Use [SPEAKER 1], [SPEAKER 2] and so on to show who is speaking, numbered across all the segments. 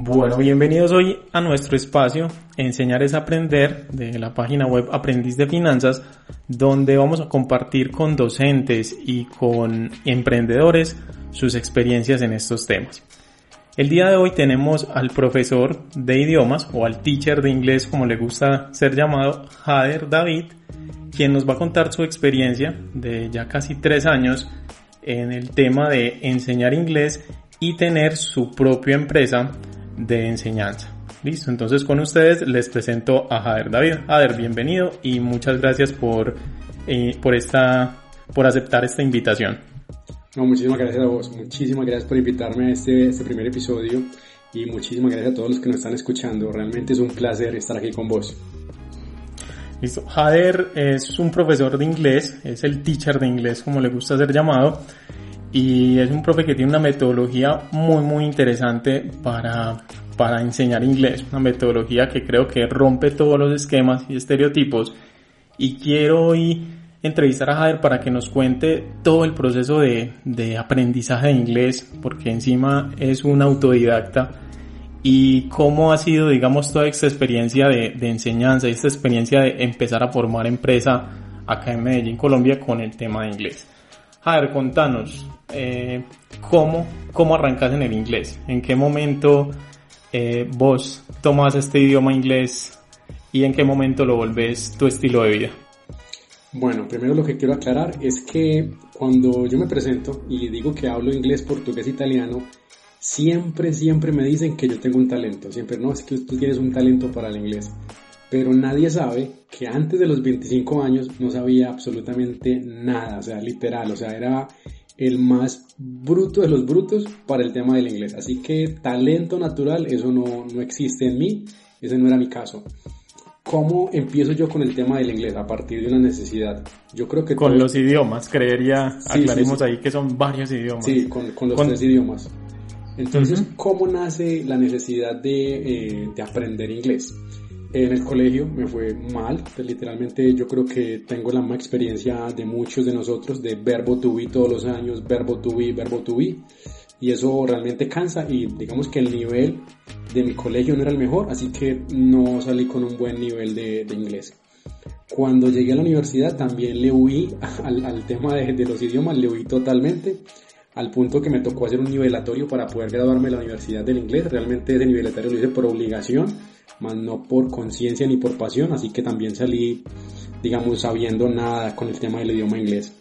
[SPEAKER 1] Bueno, bienvenidos hoy a nuestro espacio Enseñar es Aprender de la página web Aprendiz de Finanzas, donde vamos a compartir con docentes y con emprendedores sus experiencias en estos temas. El día de hoy tenemos al profesor de idiomas o al teacher de inglés como le gusta ser llamado, Jader David, quien nos va a contar su experiencia de ya casi tres años en el tema de enseñar inglés y tener su propia empresa de enseñanza. Listo, entonces con ustedes les presento a Jader David. Jader, bienvenido y muchas gracias por, eh, por, esta, por aceptar esta invitación.
[SPEAKER 2] No, muchísimas gracias a vos, muchísimas gracias por invitarme a este, este primer episodio y muchísimas gracias a todos los que nos están escuchando. Realmente es un placer estar aquí con vos.
[SPEAKER 1] Listo. Jader es un profesor de inglés, es el teacher de inglés como le gusta ser llamado y es un profe que tiene una metodología muy muy interesante para, para enseñar inglés, una metodología que creo que rompe todos los esquemas y estereotipos y quiero hoy entrevistar a Jader para que nos cuente todo el proceso de, de aprendizaje de inglés porque encima es un autodidacta y cómo ha sido digamos toda esta experiencia de, de enseñanza esta experiencia de empezar a formar empresa acá en Medellín, Colombia con el tema de inglés. Jader, contanos, eh, ¿cómo, ¿cómo arrancas en el inglés? ¿En qué momento eh, vos tomas este idioma inglés y en qué momento lo volvés tu estilo de vida?
[SPEAKER 2] Bueno, primero lo que quiero aclarar es que cuando yo me presento y digo que hablo inglés, portugués, italiano, siempre, siempre me dicen que yo tengo un talento. Siempre, no, es que tú tienes un talento para el inglés. Pero nadie sabe que antes de los 25 años no sabía absolutamente nada, o sea, literal, o sea, era el más bruto de los brutos para el tema del inglés. Así que talento natural, eso no, no existe en mí, ese no era mi caso. ¿Cómo empiezo yo con el tema del inglés? A partir de una necesidad. Yo creo que...
[SPEAKER 1] Con los idiomas, creería, aclaremos ahí que son varios idiomas.
[SPEAKER 2] Sí, con, con los tres idiomas. Entonces, ¿cómo nace la necesidad de, eh, de aprender inglés? En el colegio me fue mal, pues, literalmente yo creo que tengo la misma experiencia de muchos de nosotros de verbo to be todos los años, verbo to be, verbo to be, y eso realmente cansa y digamos que el nivel de mi colegio no era el mejor, así que no salí con un buen nivel de, de inglés. Cuando llegué a la universidad también le huí al, al tema de, de los idiomas, le huí totalmente al punto que me tocó hacer un nivelatorio para poder graduarme de la universidad del inglés. Realmente ese nivelatorio lo hice por obligación más no por conciencia ni por pasión, así que también salí, digamos, sabiendo nada con el tema del idioma inglés.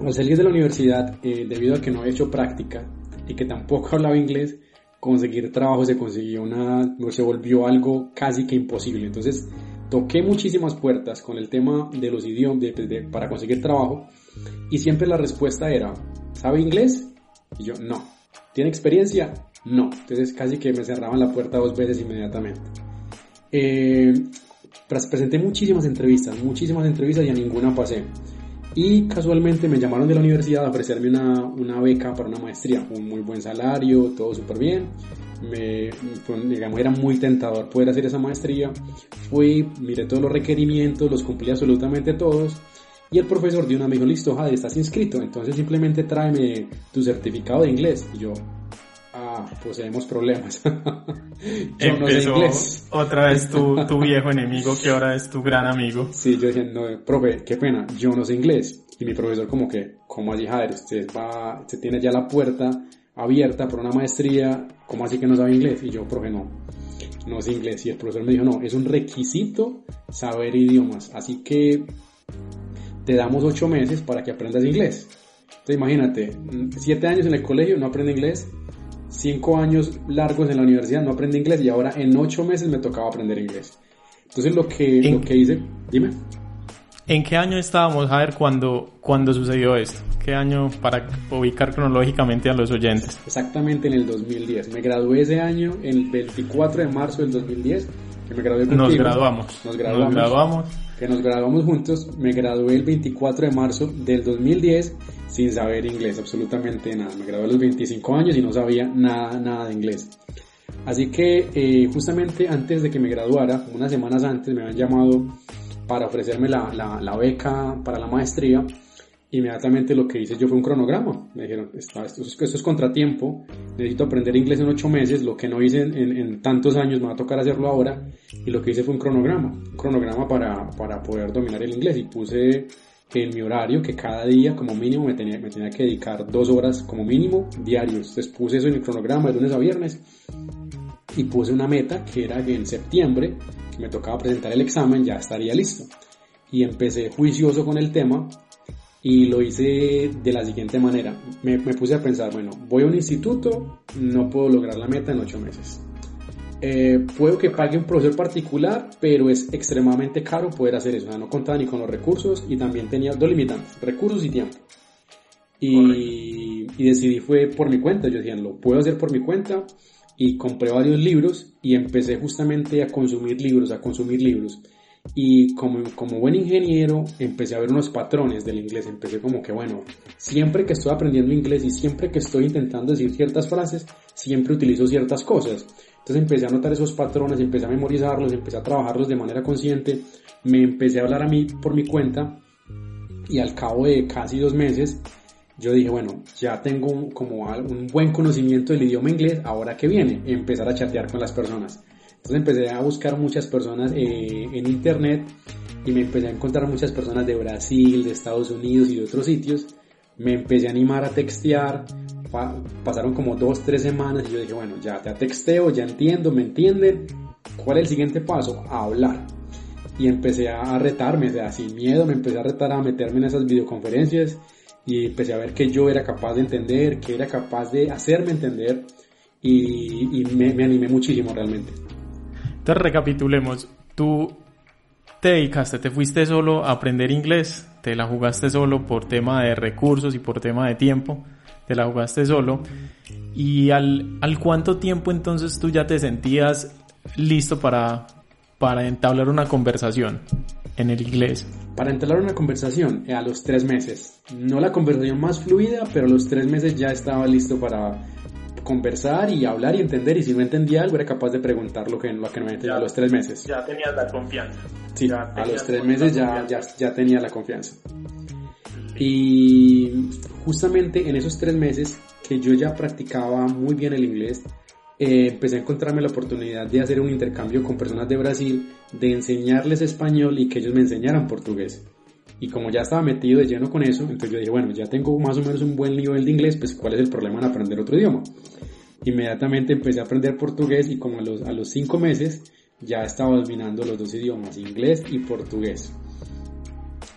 [SPEAKER 2] Al salir de la universidad, eh, debido a que no había hecho práctica y que tampoco hablaba inglés, conseguir trabajo se consiguió una, se volvió algo casi que imposible. Entonces, toqué muchísimas puertas con el tema de los idiomas para conseguir trabajo y siempre la respuesta era, ¿sabe inglés? Y yo, no. ¿Tiene experiencia? No, entonces casi que me cerraban la puerta dos veces inmediatamente. Eh, presenté muchísimas entrevistas, muchísimas entrevistas y a ninguna pasé. Y casualmente me llamaron de la universidad a ofrecerme una, una beca para una maestría, un muy buen salario, todo súper bien. Me, digamos, era muy tentador poder hacer esa maestría. Fui, miré todos los requerimientos, los cumplí absolutamente todos. Y el profesor de una me dijo, listo, Jade, estás inscrito, entonces simplemente tráeme tu certificado de inglés. Y yo, ah, pues tenemos problemas.
[SPEAKER 1] yo no sé inglés. Otra vez tu, tu viejo enemigo que ahora es tu gran amigo.
[SPEAKER 2] Sí, yo decía, no, profe, qué pena, yo no sé inglés. Y mi profesor como que, ¿cómo allí, Jader? Usted va, usted tiene ya la puerta abierta por una maestría, ¿cómo así que no sabe inglés? Y yo, profe, no, no sé inglés. Y el profesor me dijo, no, es un requisito saber idiomas. Así que te damos ocho meses para que aprendas inglés. Entonces imagínate, siete años en el colegio no aprende inglés, cinco años largos en la universidad no aprendí inglés y ahora en ocho meses me tocaba aprender inglés. Entonces lo que, lo que hice, dime.
[SPEAKER 1] ¿En qué año estábamos, a ver, cuando, cuando sucedió esto? ¿Qué año para ubicar cronológicamente a los oyentes?
[SPEAKER 2] Exactamente en el 2010. Me gradué ese año, el 24 de marzo del 2010, que me gradué contigo.
[SPEAKER 1] Nos graduamos.
[SPEAKER 2] Nos graduamos.
[SPEAKER 1] Nos graduamos.
[SPEAKER 2] Que nos graduamos juntos. Me gradué el 24 de marzo del 2010 sin saber inglés, absolutamente nada. Me gradué a los 25 años y no sabía nada, nada de inglés. Así que eh, justamente antes de que me graduara, unas semanas antes, me habían llamado para ofrecerme la, la, la beca para la maestría. Inmediatamente lo que hice yo fue un cronograma. Me dijeron, esto, esto, esto es contratiempo, necesito aprender inglés en ocho meses, lo que no hice en, en, en, tantos años me va a tocar hacerlo ahora. Y lo que hice fue un cronograma, un cronograma para, para poder dominar el inglés. Y puse en mi horario que cada día como mínimo me tenía, me tenía que dedicar dos horas como mínimo diarios. Entonces puse eso en el cronograma de lunes a viernes y puse una meta que era que en septiembre, que me tocaba presentar el examen, ya estaría listo. Y empecé juicioso con el tema y lo hice de la siguiente manera. Me, me puse a pensar, bueno, voy a un instituto, no puedo lograr la meta en ocho meses. Eh, puedo que pague un profesor particular, pero es extremadamente caro poder hacer eso. O sea, no contaba ni con los recursos y también tenía dos limitantes, recursos y tiempo. Y, y, decidí fue por mi cuenta. Yo decía, lo puedo hacer por mi cuenta. Y compré varios libros y empecé justamente a consumir libros, a consumir libros. Y como, como buen ingeniero empecé a ver unos patrones del inglés. Empecé como que, bueno, siempre que estoy aprendiendo inglés y siempre que estoy intentando decir ciertas frases, siempre utilizo ciertas cosas. Entonces empecé a notar esos patrones, empecé a memorizarlos, empecé a trabajarlos de manera consciente, me empecé a hablar a mí por mi cuenta y al cabo de casi dos meses yo dije, bueno, ya tengo como un buen conocimiento del idioma inglés, ahora que viene, empezar a chatear con las personas. Entonces empecé a buscar muchas personas eh, en internet y me empecé a encontrar muchas personas de Brasil, de Estados Unidos y de otros sitios. Me empecé a animar a textear, pasaron como dos, tres semanas y yo dije, bueno, ya te texteo, ya entiendo, me entienden. ¿Cuál es el siguiente paso? A hablar. Y empecé a retarme, o sea, sin miedo, me empecé a retar a meterme en esas videoconferencias y empecé a ver que yo era capaz de entender, que era capaz de hacerme entender y, y me, me, animé muchísimo realmente.
[SPEAKER 1] Entonces recapitulemos, tú te dedicaste, te fuiste solo a aprender inglés, te la jugaste solo por tema de recursos y por tema de tiempo, te la jugaste solo y al, al cuánto tiempo entonces tú ya te sentías listo para, para entablar una conversación en el inglés?
[SPEAKER 2] Para entablar una conversación a los tres meses. No la conversación más fluida, pero a los tres meses ya estaba listo para conversar y hablar y entender. Y si no entendía algo, era capaz de preguntar lo que, lo que no entendía a los tres meses.
[SPEAKER 1] Ya tenías la confianza.
[SPEAKER 2] Sí, a los tres meses ya, ya, ya tenía la confianza. Y justamente en esos tres meses que yo ya practicaba muy bien el inglés, eh, empecé a encontrarme la oportunidad de hacer un intercambio con personas de Brasil, de enseñarles español y que ellos me enseñaran portugués. Y como ya estaba metido de lleno con eso, entonces yo dije, bueno, ya tengo más o menos un buen nivel de inglés, pues ¿cuál es el problema en aprender otro idioma? Inmediatamente empecé a aprender portugués y como a los, a los cinco meses ya estaba dominando los dos idiomas, inglés y portugués.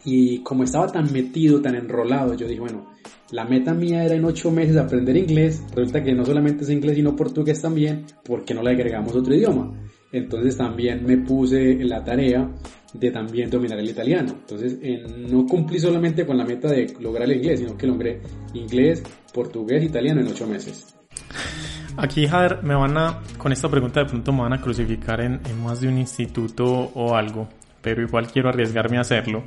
[SPEAKER 2] Y como estaba tan metido, tan enrolado, yo dije, bueno, la meta mía era en ocho meses aprender inglés. Resulta que no solamente es inglés, sino portugués también. ¿Por qué no le agregamos otro idioma? Entonces también me puse en la tarea de también dominar el italiano. Entonces no cumplí solamente con la meta de lograr el inglés, sino que logré inglés, portugués, italiano en ocho meses.
[SPEAKER 1] Aquí, Jader, me van a, con esta pregunta de pronto me van a crucificar en, en más de un instituto o algo, pero igual quiero arriesgarme a hacerlo.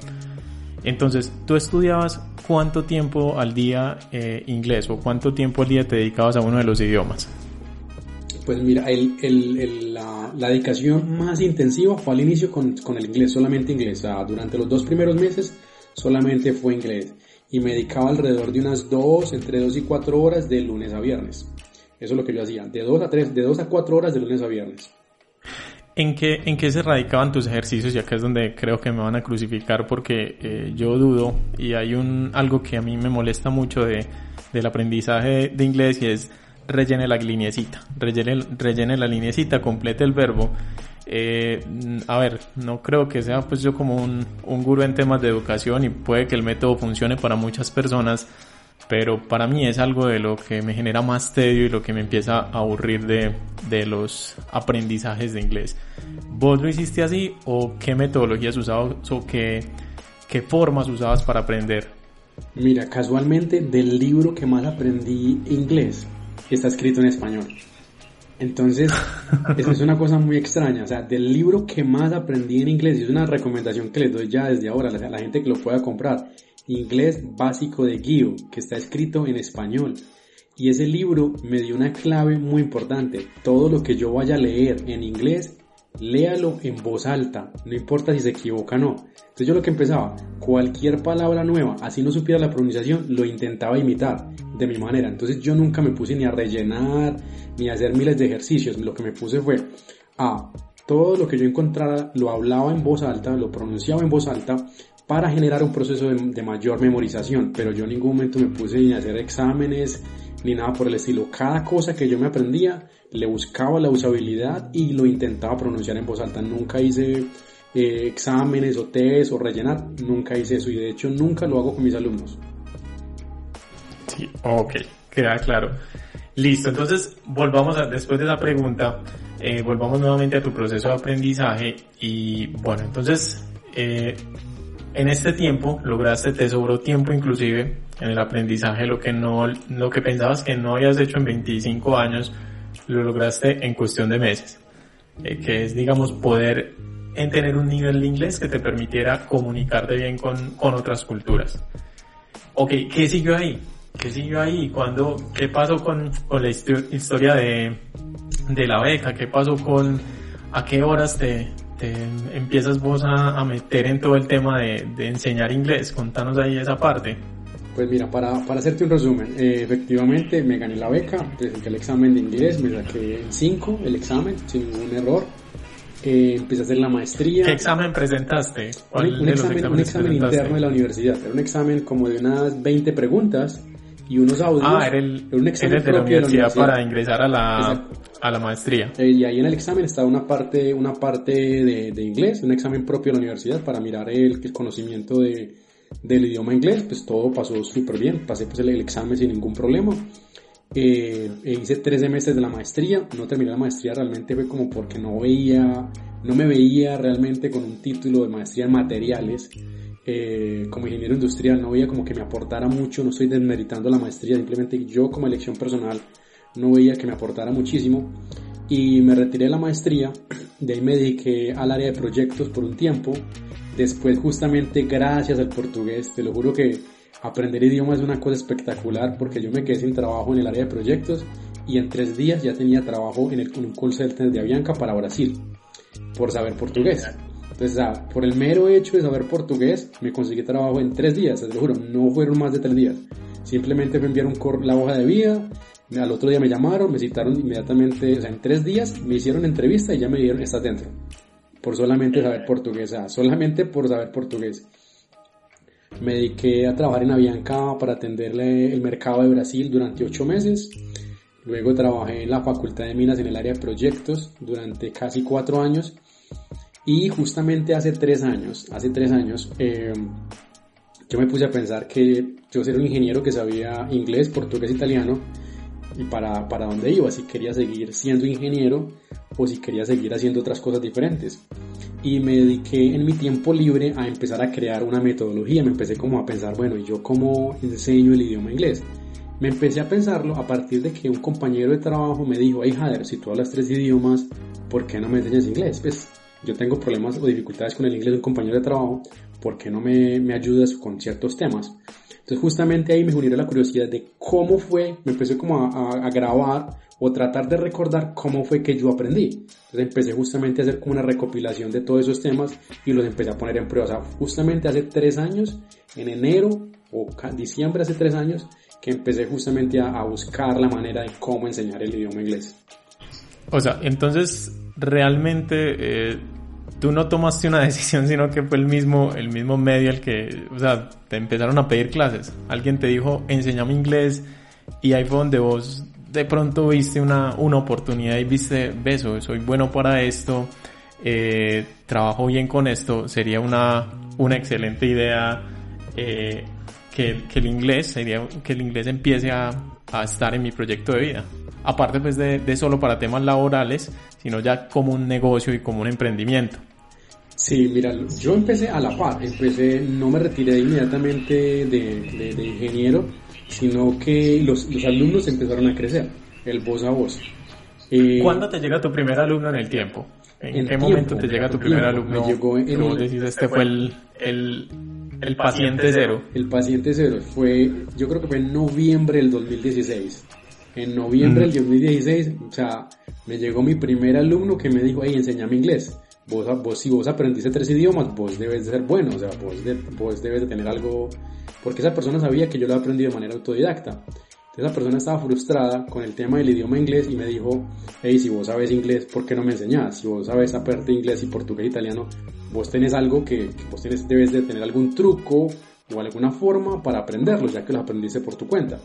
[SPEAKER 1] Entonces, ¿tú estudiabas cuánto tiempo al día eh, inglés o cuánto tiempo al día te dedicabas a uno de los idiomas?
[SPEAKER 2] Pues mira, el, el, el, la, la, dedicación más intensiva fue al inicio con, con, el inglés, solamente inglés. O sea, durante los dos primeros meses solamente fue inglés. Y me dedicaba alrededor de unas dos, entre dos y cuatro horas de lunes a viernes. Eso es lo que yo hacía, de dos a tres, de dos a cuatro horas de lunes a viernes.
[SPEAKER 1] ¿En qué, ¿En qué se radicaban tus ejercicios? Y acá es donde creo que me van a crucificar porque eh, yo dudo y hay un algo que a mí me molesta mucho de, del aprendizaje de inglés y es rellene la linecita, rellene, rellene la linecita, complete el verbo. Eh, a ver, no creo que sea pues yo como un, un gurú en temas de educación y puede que el método funcione para muchas personas, pero para mí es algo de lo que me genera más tedio y lo que me empieza a aburrir de, de los aprendizajes de inglés. ¿Vos lo hiciste así o qué metodologías usabas o qué, qué formas usabas para aprender?
[SPEAKER 2] Mira, casualmente del libro que más aprendí inglés está escrito en español. Entonces, eso es una cosa muy extraña. O sea, del libro que más aprendí en inglés, y es una recomendación que les doy ya desde ahora a la gente que lo pueda comprar, Inglés Básico de Guío, que está escrito en español. Y ese libro me dio una clave muy importante. Todo lo que yo vaya a leer en inglés, léalo en voz alta, no importa si se equivoca o no. Entonces yo lo que empezaba, cualquier palabra nueva, así no supiera la pronunciación, lo intentaba imitar de mi manera. Entonces yo nunca me puse ni a rellenar, ni a hacer miles de ejercicios. Lo que me puse fue a todo lo que yo encontrara, lo hablaba en voz alta, lo pronunciaba en voz alta para generar un proceso de, mayor memorización. Pero yo en ningún momento me puse ni a hacer exámenes, ni nada por el estilo. Cada cosa que yo me aprendía, le buscaba la usabilidad y lo intentaba pronunciar en voz alta. Nunca hice eh, exámenes o test o rellenar, nunca hice eso y de hecho nunca lo hago con mis alumnos.
[SPEAKER 1] Sí, ok, queda claro. Listo, entonces volvamos a, después de la pregunta, eh, volvamos nuevamente a tu proceso de aprendizaje y bueno, entonces eh, en este tiempo lograste, te sobró tiempo inclusive en el aprendizaje, lo que no, lo que pensabas que no habías hecho en 25 años, lo lograste en cuestión de meses, eh, que es digamos poder en tener un nivel de inglés que te permitiera comunicarte bien con, con otras culturas. Ok, ¿qué siguió ahí? ¿Qué siguió ahí? ¿Cuándo, ¿Qué pasó con, con la historia de, de la beca? ¿Qué pasó con a qué horas te, te empiezas vos a, a, meter en todo el tema de, de, enseñar inglés? Contanos ahí esa parte.
[SPEAKER 2] Pues mira, para, para hacerte un resumen, eh, efectivamente me gané la beca, presenté el examen de inglés, me saqué 5 el examen sin ningún error. Eh, empecé a hacer la maestría.
[SPEAKER 1] ¿Qué examen presentaste?
[SPEAKER 2] Un, un, examen, un examen interno de la universidad. Era un examen como de unas 20 preguntas y unos audios.
[SPEAKER 1] Ah, era el,
[SPEAKER 2] un examen
[SPEAKER 1] era de la universidad, de la universidad para ingresar a la, a la maestría.
[SPEAKER 2] Eh, y ahí en el examen estaba una parte, una parte de, de, inglés, un examen propio de la universidad para mirar el, el conocimiento de, del idioma inglés. Pues todo pasó súper bien, pasé pues el, el, examen sin ningún problema. Eh, e hice tres semestres de la maestría, no terminé la maestría realmente fue como porque no veía, no me veía realmente con un título de maestría en materiales eh, como ingeniero industrial no veía como que me aportara mucho, no estoy desmeritando la maestría, simplemente yo como elección personal no veía que me aportara muchísimo y me retiré de la maestría, de ahí me dediqué al área de proyectos por un tiempo, después justamente gracias al portugués, te lo juro que aprender idiomas es una cosa espectacular porque yo me quedé sin trabajo en el área de proyectos y en tres días ya tenía trabajo en, el, en un call center de Avianca para Brasil por saber portugués. Entonces, por el mero hecho de saber portugués, me conseguí trabajo en tres días, te lo juro, no fueron más de tres días. Simplemente me enviaron la hoja de vida, al otro día me llamaron, me citaron inmediatamente, o sea, en tres días me hicieron entrevista y ya me dijeron, estás dentro. Por solamente saber portugués, sea, solamente por saber portugués. Me dediqué a trabajar en Avianca para atenderle el mercado de Brasil durante ocho meses. Luego trabajé en la Facultad de Minas en el área de proyectos durante casi cuatro años. Y justamente hace tres años, hace tres años, eh, yo me puse a pensar que yo era un ingeniero que sabía inglés, portugués, italiano, y para, para dónde iba, si quería seguir siendo ingeniero o si quería seguir haciendo otras cosas diferentes. Y me dediqué en mi tiempo libre a empezar a crear una metodología, me empecé como a pensar, bueno, ¿y yo cómo enseño el idioma inglés? Me empecé a pensarlo a partir de que un compañero de trabajo me dijo, hey Jader, si tú hablas tres idiomas, ¿por qué no me enseñas inglés? Pues yo tengo problemas o dificultades con el inglés de un compañero de trabajo, ¿por qué no me, me ayudas con ciertos temas? Entonces justamente ahí me unió la curiosidad de cómo fue, me empecé como a, a, grabar o tratar de recordar cómo fue que yo aprendí. Entonces empecé justamente a hacer como una recopilación de todos esos temas y los empecé a poner en prueba. O sea, justamente hace tres años, en enero o diciembre hace tres años, que empecé justamente a, a buscar la manera de cómo enseñar el idioma inglés.
[SPEAKER 1] O sea, entonces realmente eh, tú no tomaste una decisión, sino que fue el mismo, el mismo medio el que, o sea, te empezaron a pedir clases. Alguien te dijo, enséñame inglés, y ahí fue donde vos de pronto viste una, una oportunidad y viste, beso, soy bueno para esto, eh, trabajo bien con esto, sería una, una excelente idea eh, que, que el inglés, sería que el inglés empiece a, a estar en mi proyecto de vida. Aparte pues de, de solo para temas laborales, sino ya como un negocio y como un emprendimiento.
[SPEAKER 2] Sí, mira, yo empecé a la par, empecé, no me retiré inmediatamente de, de, de ingeniero, sino que los, los, alumnos empezaron a crecer, el voz a voz.
[SPEAKER 1] Eh, ¿Cuándo te llega tu primer alumno en el tiempo? ¿En, ¿En qué tiempo, momento te llega tu primer tiempo, alumno?
[SPEAKER 2] Me llegó en
[SPEAKER 1] el, decís, este fue el, el, el paciente cero.
[SPEAKER 2] El paciente cero fue, yo creo que fue en noviembre del 2016. En noviembre mm. del 2016, o sea, me llegó mi primer alumno que me dijo, hey, enséñame inglés vos, vos, si vos aprendiste tres idiomas, vos debes de ser bueno, o sea, vos, de, vos debes de tener algo, porque esa persona sabía que yo lo aprendido de manera autodidacta. Entonces la persona estaba frustrada con el tema del idioma inglés y me dijo, hey, si vos sabes inglés, ¿por qué no me enseñás? Si vos sabes aparte inglés y portugués e italiano, vos tenés algo que, que vos tenés, debes de tener algún truco o alguna forma para aprenderlo, ya que lo aprendiste por tu cuenta.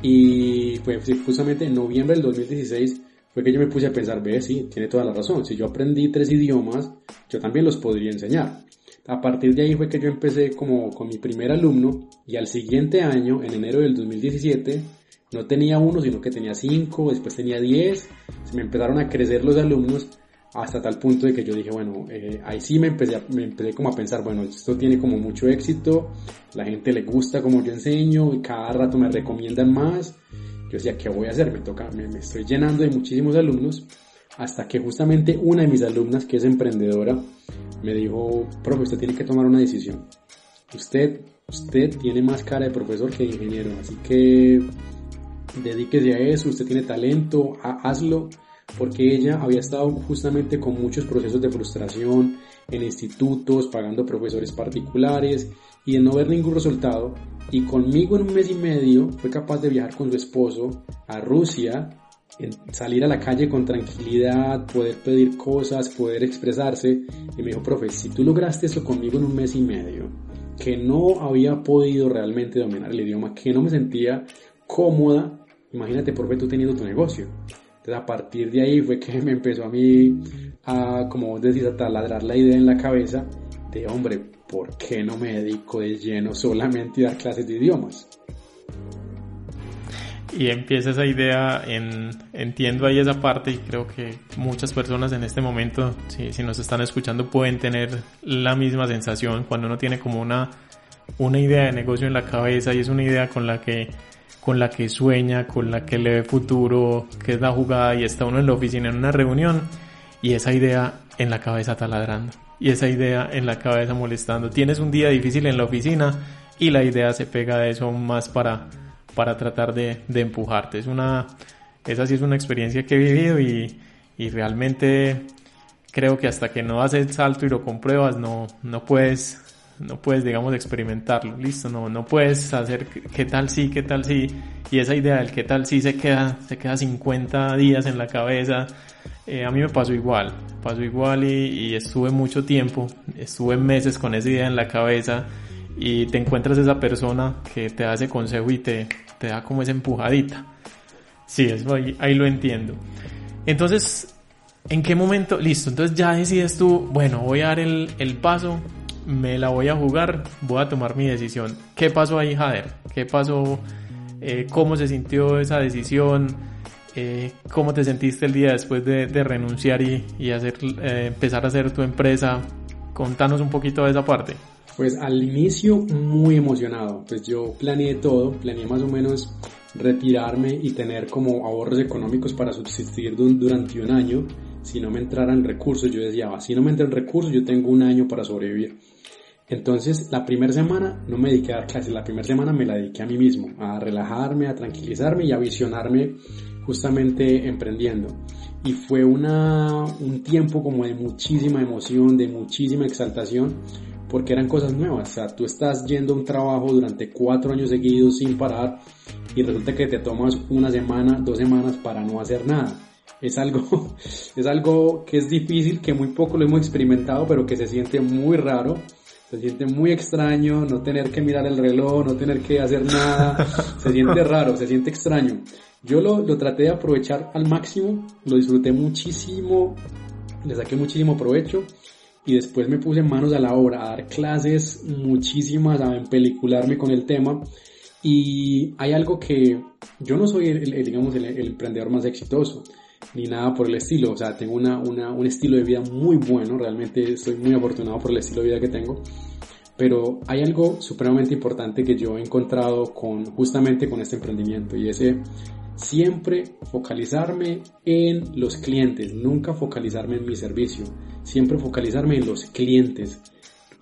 [SPEAKER 2] Y fue justamente en noviembre del 2016 fue que yo me puse a pensar, ve, sí, tiene toda la razón, si yo aprendí tres idiomas, yo también los podría enseñar. A partir de ahí fue que yo empecé como con mi primer alumno y al siguiente año, en enero del 2017, no tenía uno, sino que tenía cinco, después tenía diez, se me empezaron a crecer los alumnos hasta tal punto de que yo dije, bueno, eh, ahí sí me empecé, me empecé como a pensar, bueno, esto tiene como mucho éxito, la gente le gusta como yo enseño cada rato me recomiendan más yo decía, ¿qué voy a hacer? Me toca, me, me estoy llenando de muchísimos alumnos hasta que justamente una de mis alumnas, que es emprendedora, me dijo, profe, usted tiene que tomar una decisión. Usted, usted tiene más cara de profesor que de ingeniero, así que dedíquese a eso, usted tiene talento, hazlo, porque ella había estado justamente con muchos procesos de frustración en institutos, pagando profesores particulares y de no ver ningún resultado, y conmigo en un mes y medio fue capaz de viajar con su esposo a Rusia, salir a la calle con tranquilidad, poder pedir cosas, poder expresarse. Y me dijo, profe, si tú lograste eso conmigo en un mes y medio, que no había podido realmente dominar el idioma, que no me sentía cómoda, imagínate, profe, tú teniendo tu negocio. Entonces a partir de ahí fue que me empezó a mí a, como vos decís, a taladrar la idea en la cabeza de, hombre, ¿por qué no me dedico de lleno solamente a dar clases de idiomas?
[SPEAKER 1] Y empieza esa idea en, entiendo ahí esa parte y creo que muchas personas en este momento, si, nos están escuchando, pueden tener la misma sensación cuando uno tiene como una, una idea de negocio en la cabeza y es una idea con la que con la que sueña, con la que le ve futuro, que es la jugada y está uno en la oficina en una reunión y esa idea en la cabeza taladrando y esa idea en la cabeza molestando. Tienes un día difícil en la oficina y la idea se pega de eso más para, para tratar de, de empujarte. Es una, esa sí es una experiencia que he vivido y, y realmente creo que hasta que no haces el salto y lo compruebas no, no puedes no puedes digamos experimentarlo listo no no puedes hacer qué tal sí qué tal sí y esa idea del qué tal sí se queda se queda 50 días en la cabeza eh, a mí me pasó igual, pasó igual y, estuve mucho tiempo, estuve meses con esa idea en la cabeza y te encuentras esa persona que te ese consejo y te, te da como esa empujadita. Sí, eso ahí, ahí lo entiendo. Entonces, ¿en qué momento? Listo, entonces ya decides tú, bueno, voy a dar el, el paso, me la voy a jugar, voy a tomar mi decisión. ¿Qué pasó ahí, Jader? ¿Qué pasó? Eh, ¿Cómo se sintió esa decisión? Eh, ¿Cómo te sentiste el día después de, renunciar y, y hacer, eh, empezar a hacer tu empresa? Contanos un poquito de esa parte.
[SPEAKER 2] Pues al inicio muy emocionado, pues yo planeé todo, planeé más o menos retirarme y tener como ahorros económicos para subsistir durante un año si no me entraran recursos. Yo decía, si no me entran recursos, yo tengo un año para sobrevivir. Entonces, la primera semana no me dediqué a dar clases, la primera semana me la dediqué a mí mismo, a relajarme, a tranquilizarme y a visionarme justamente emprendiendo. Y fue una, un tiempo como de muchísima emoción, de muchísima exaltación, porque eran cosas nuevas. O sea, tú estás yendo a un trabajo durante cuatro años seguidos sin parar y resulta que te tomas una semana, dos semanas para no hacer nada. Es algo, es algo que es difícil, que muy poco lo hemos experimentado, pero que se siente muy raro se siente muy extraño no tener que mirar el reloj, no tener que hacer nada, se siente raro, se siente extraño. Yo lo, lo traté de aprovechar al máximo, lo disfruté muchísimo, le saqué muchísimo provecho y después me puse manos a la obra a dar clases muchísimas, a empelicularme con el tema. Y hay algo que yo no soy el, digamos el, emprendedor más exitoso ni nada por el estilo, o sea, tengo una, una, un estilo de vida muy bueno, realmente estoy muy afortunado por el estilo de vida que tengo, pero hay algo supremamente importante que yo he encontrado con justamente con este emprendimiento y ese siempre focalizarme en los clientes, nunca focalizarme en mi servicio, siempre focalizarme en los clientes,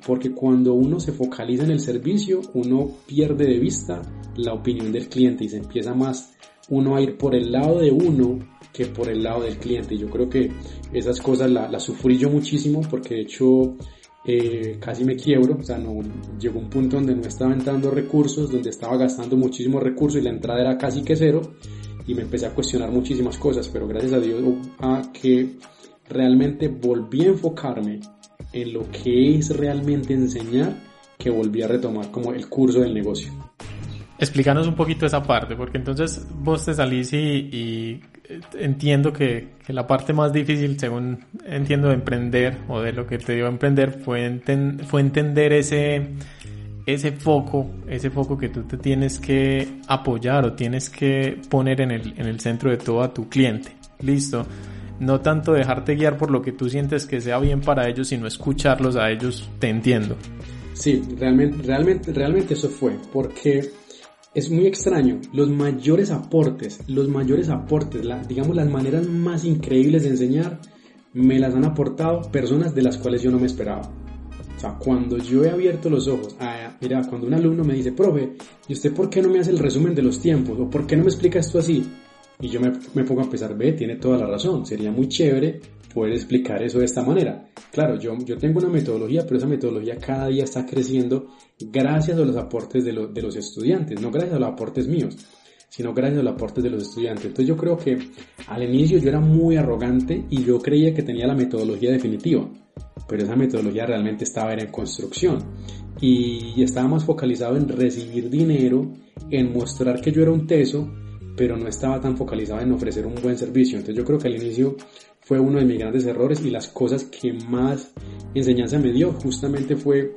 [SPEAKER 2] porque cuando uno se focaliza en el servicio, uno pierde de vista la opinión del cliente y se empieza más uno a ir por el lado de uno que por el lado del cliente. Yo creo que esas cosas las sufrí yo muchísimo porque de hecho eh, casi me quiebro, o sea, no, llegó un punto donde no estaba entrando recursos, donde estaba gastando muchísimos recursos y la entrada era casi que cero y me empecé a cuestionar muchísimas cosas, pero gracias a Dios a que realmente volví a enfocarme en lo que es realmente enseñar, que volví a retomar como el curso del negocio.
[SPEAKER 1] Explícanos un poquito esa parte, porque entonces vos te salís y, entiendo que, la parte más difícil, según entiendo, de emprender o de lo que te dio a emprender fue, fue entender ese, ese foco, ese foco que tú te tienes que apoyar o tienes que poner en el, en el centro de todo a tu cliente. Listo. No tanto dejarte guiar por lo que tú sientes que sea bien para ellos, sino escucharlos a ellos, te entiendo.
[SPEAKER 2] Sí, realmente, realmente, realmente eso fue, porque es muy extraño. Los mayores aportes, los mayores aportes, digamos las maneras más increíbles de enseñar, me las han aportado personas de las cuales yo no me esperaba. O sea, cuando yo he abierto los ojos, mira, cuando un alumno me dice, profe, ¿y usted por qué no me hace el resumen de los tiempos? ¿O por qué no me explica esto así? Y yo me, me pongo a pensar, ve, tiene toda la razón, sería muy chévere poder explicar eso de esta manera. Claro, yo, yo tengo una metodología, pero esa metodología cada día está creciendo gracias a los aportes de, de los estudiantes, no gracias a los aportes míos sino gracias a los aportes de los estudiantes. Entonces yo creo que al inicio yo era muy arrogante y yo creía que tenía la metodología definitiva, pero esa metodología realmente estaba en construcción y estaba más focalizado en recibir dinero, en mostrar que yo era un teso, pero no estaba tan focalizado en ofrecer un buen servicio. Entonces yo creo que al inicio fue uno de mis grandes errores y las cosas que más enseñanza me dio justamente fue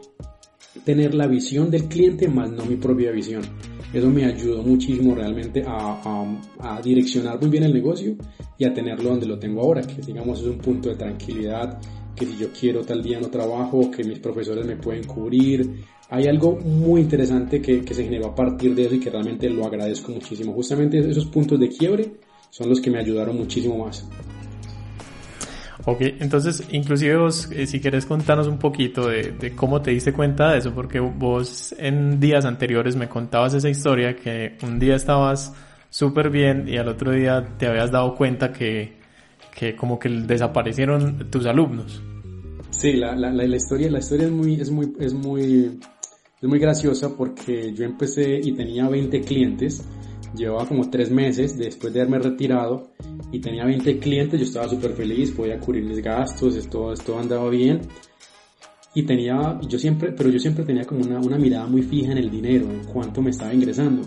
[SPEAKER 2] tener la visión del cliente más no mi propia visión. Eso me ayudó muchísimo realmente a, direccionar muy bien el negocio y a tenerlo donde lo tengo ahora, que digamos es un punto de tranquilidad, que si yo quiero tal día no trabajo, que mis profesores me pueden cubrir. Hay algo muy interesante que, que se generó a partir de eso y que realmente lo agradezco muchísimo. Justamente esos puntos de quiebre son los que me ayudaron muchísimo más.
[SPEAKER 1] Ok, entonces inclusive vos, eh, si querés contarnos un poquito de, cómo te diste cuenta de eso, porque vos en días anteriores me contabas esa historia que un día estabas súper bien y al otro día te habías dado cuenta que, que como que desaparecieron tus alumnos.
[SPEAKER 2] Sí, la, la, la, historia, la historia es muy, es muy, es muy, es muy graciosa porque yo empecé y tenía 20 clientes Llevaba como tres meses después de haberme retirado y tenía 20 clientes, yo estaba súper feliz, podía cubrir mis gastos, esto, esto andaba bien. Y tenía, yo siempre, pero yo siempre tenía como una, una mirada muy fija en el dinero, en cuánto me estaba ingresando.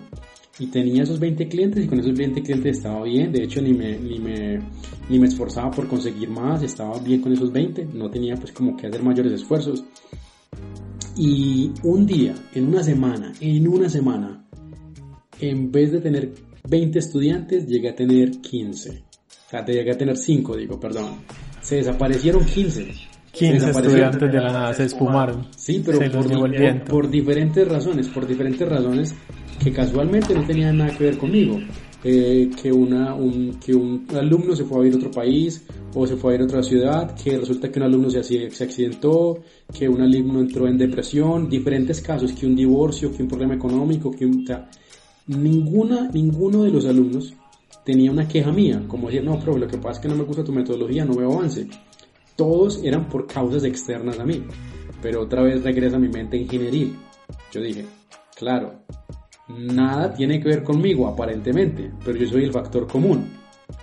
[SPEAKER 2] Y tenía esos 20 clientes y con esos 20 clientes estaba bien, de hecho ni me, ni me, ni me esforzaba por conseguir más, estaba bien con esos 20, no tenía pues como que hacer mayores esfuerzos. Y un día, en una semana, en una semana, en vez de tener 20 estudiantes, llegué a tener 15. O sea, llegué a tener 5, digo, perdón. Se desaparecieron 15.
[SPEAKER 1] 15 estudiantes de la nada se espumaron.
[SPEAKER 2] Sí, pero por, por, diferentes razones, por diferentes razones que casualmente no tenían nada que ver conmigo. Eh, que, una, un, que un alumno se fue a ir a otro país o se fue a ir a otra ciudad, que resulta que un alumno se, se accidentó, que un alumno entró en depresión, diferentes casos, que un divorcio, que un problema económico, que un ninguna, ninguno de los alumnos tenía una queja mía, como decir, no, pero lo que pasa es que no me gusta tu metodología, no veo avance. Todos eran por causas externas a mí, pero otra vez regresa a mi mente ingenieril. Yo dije, claro, nada tiene que ver conmigo aparentemente, pero yo soy el factor común.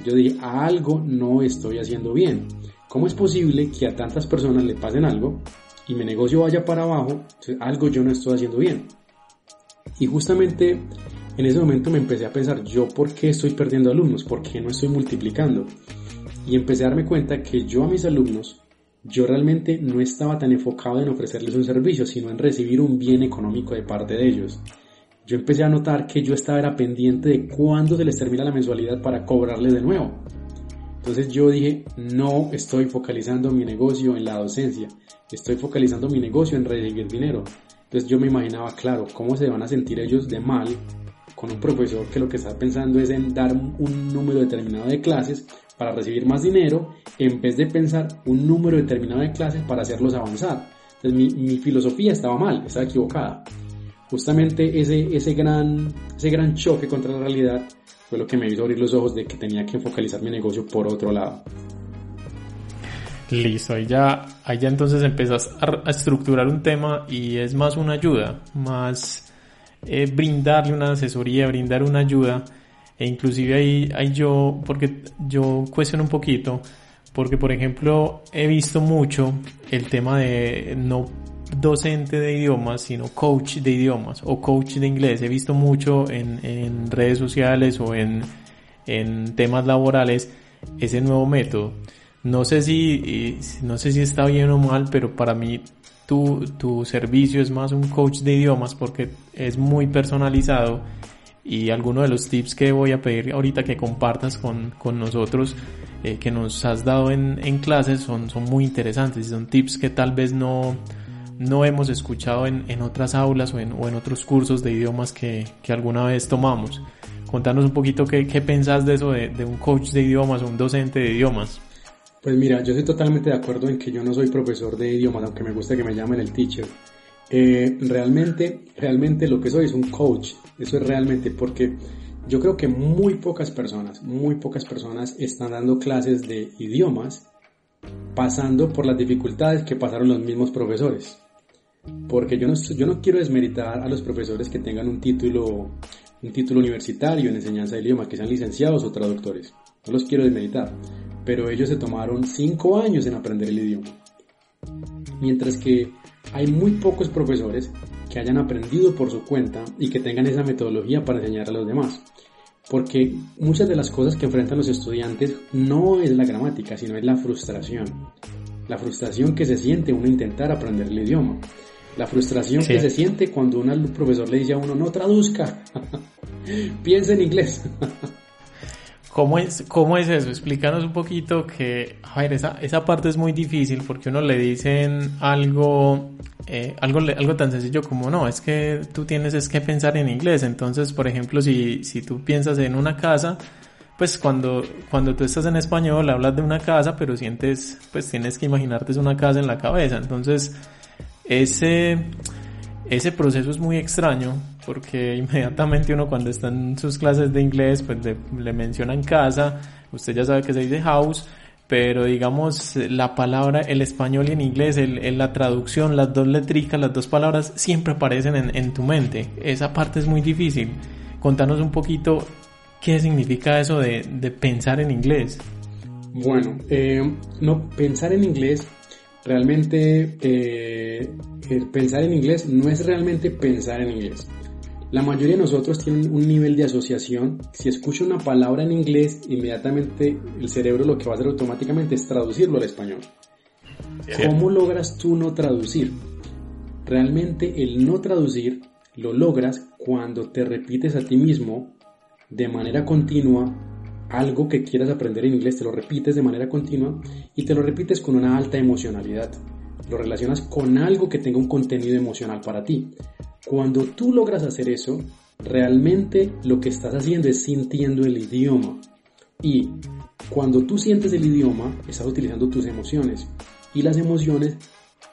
[SPEAKER 2] Yo dije, algo no estoy haciendo bien. ¿Cómo es posible que a tantas personas le pasen algo y mi negocio vaya para abajo? Algo yo no estoy haciendo bien. Y justamente en ese momento me empecé a pensar, yo por qué estoy perdiendo alumnos, por qué no estoy multiplicando. Y empecé a darme cuenta que yo a mis alumnos yo realmente no estaba tan enfocado en ofrecerles un servicio, sino en recibir un bien económico de parte de ellos. Yo empecé a notar que yo estaba era pendiente de cuándo se les termina la mensualidad para cobrarles de nuevo. Entonces yo dije, no estoy focalizando mi negocio en la docencia, estoy focalizando mi negocio en recibir dinero. Entonces yo me imaginaba, claro, cómo se van a sentir ellos de mal con un profesor que lo que está pensando es en dar un número determinado de clases para recibir más dinero en vez de pensar un número determinado de clases para hacerlos avanzar. Entonces mi, filosofía estaba mal, estaba equivocada. Justamente ese, ese, gran, ese gran choque contra la realidad fue lo que me hizo abrir los ojos de que tenía que focalizar mi negocio por otro lado.
[SPEAKER 1] Listo, ahí ya, ahí ya entonces empezás a, estructurar un tema y es más una ayuda, más eh, brindarle una asesoría, brindar una ayuda e inclusive ahí, ahí yo, porque yo cuestiono un poquito, porque por ejemplo he visto mucho el tema de no docente de idiomas, sino coach de idiomas o coach de inglés. He visto mucho en, en redes sociales o en, en temas laborales ese nuevo método. No sé si, no sé si está bien o mal, pero para mí tu, tu servicio es más un coach de idiomas porque es muy personalizado y algunos de los tips que voy a pedir ahorita que compartas con, con nosotros eh, que nos has dado en, en clases son, son muy interesantes y son tips que tal vez no, no hemos escuchado en, en otras aulas o en, o en, otros cursos de idiomas que, que, alguna vez tomamos. Contanos un poquito qué, qué pensás de eso de, de un coach de idiomas o un docente de idiomas.
[SPEAKER 2] Pues mira, yo estoy totalmente de acuerdo en que yo no soy profesor de idiomas, aunque me gusta que me llamen el teacher. Eh, realmente, realmente lo que soy es un coach. Eso es realmente porque yo creo que muy pocas personas, muy pocas personas están dando clases de idiomas pasando por las dificultades que pasaron los mismos profesores. Porque yo no, yo no quiero desmeritar a los profesores que tengan un título, un título universitario en enseñanza de idiomas, que sean licenciados o traductores. No los quiero desmeritar. Pero ellos se tomaron cinco años en aprender el idioma. Mientras que hay muy pocos profesores que hayan aprendido por su cuenta y que tengan esa metodología para enseñar a los demás. Porque muchas de las cosas que enfrentan los estudiantes no es la gramática, sino es la frustración. La frustración que se siente uno intentar aprender el idioma. La frustración que se siente cuando un profesor le dice a uno, no traduzca, piensa en inglés.
[SPEAKER 1] ¿Cómo es, ¿Cómo es eso? Explícanos un poquito que, a ver, esa, esa parte es muy difícil porque uno le dicen algo, eh, algo, algo tan sencillo como no, es que tú tienes es que pensar en inglés. Entonces, por ejemplo, si, si tú piensas en una casa, pues cuando, cuando tú estás en español hablas de una casa, pero sientes, pues tienes que imaginarte una casa en la cabeza. Entonces, ese, ese proceso es muy extraño porque inmediatamente uno cuando está en sus clases de inglés pues le, le menciona casa, usted ya sabe que se dice house, pero digamos la palabra, el español y en inglés, el, la traducción, las dos letricas, las dos palabras siempre aparecen en, tu mente. Esa parte es muy difícil. Contanos un poquito qué significa eso de, de pensar en inglés.
[SPEAKER 2] Bueno, eh, no, pensar en inglés realmente eh, pensar en inglés no es realmente pensar en inglés. La mayoría de nosotros tienen un nivel de asociación. Si escucho una palabra en inglés, inmediatamente el cerebro lo que va a hacer automáticamente es traducirlo al español. ¿Cómo logras tú no traducir? Realmente el no traducir lo logras cuando te repites a ti mismo de manera continua algo que quieras aprender en inglés, te lo repites de manera continua y te lo repites con una alta emocionalidad. Lo relacionas con algo que tenga un contenido emocional para ti. Cuando tú logras hacer eso, realmente lo que estás haciendo es sintiendo el idioma. Y cuando tú sientes el idioma, estás utilizando tus emociones. Y las emociones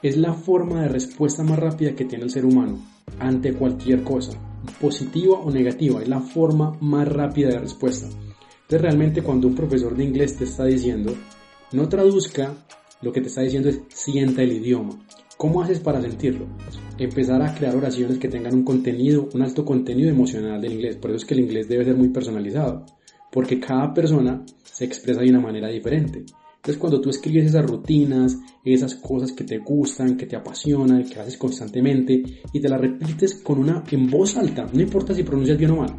[SPEAKER 2] es la forma de respuesta más rápida que tiene el ser humano ante cualquier cosa, positiva o negativa, es la forma más rápida de respuesta. Entonces realmente cuando un profesor de inglés te está diciendo, no traduzca, lo que te está diciendo es sienta el idioma. ¿Cómo haces para sentirlo? Empezar a crear oraciones que tengan un contenido, un alto contenido emocional del inglés. Por eso es que el inglés debe ser muy personalizado, porque cada persona se expresa de una manera diferente. Entonces cuando tú escribes esas rutinas, esas cosas que te gustan, que te apasionan, que haces constantemente y te las repites con una en voz alta, no importa si pronuncias bien o mal,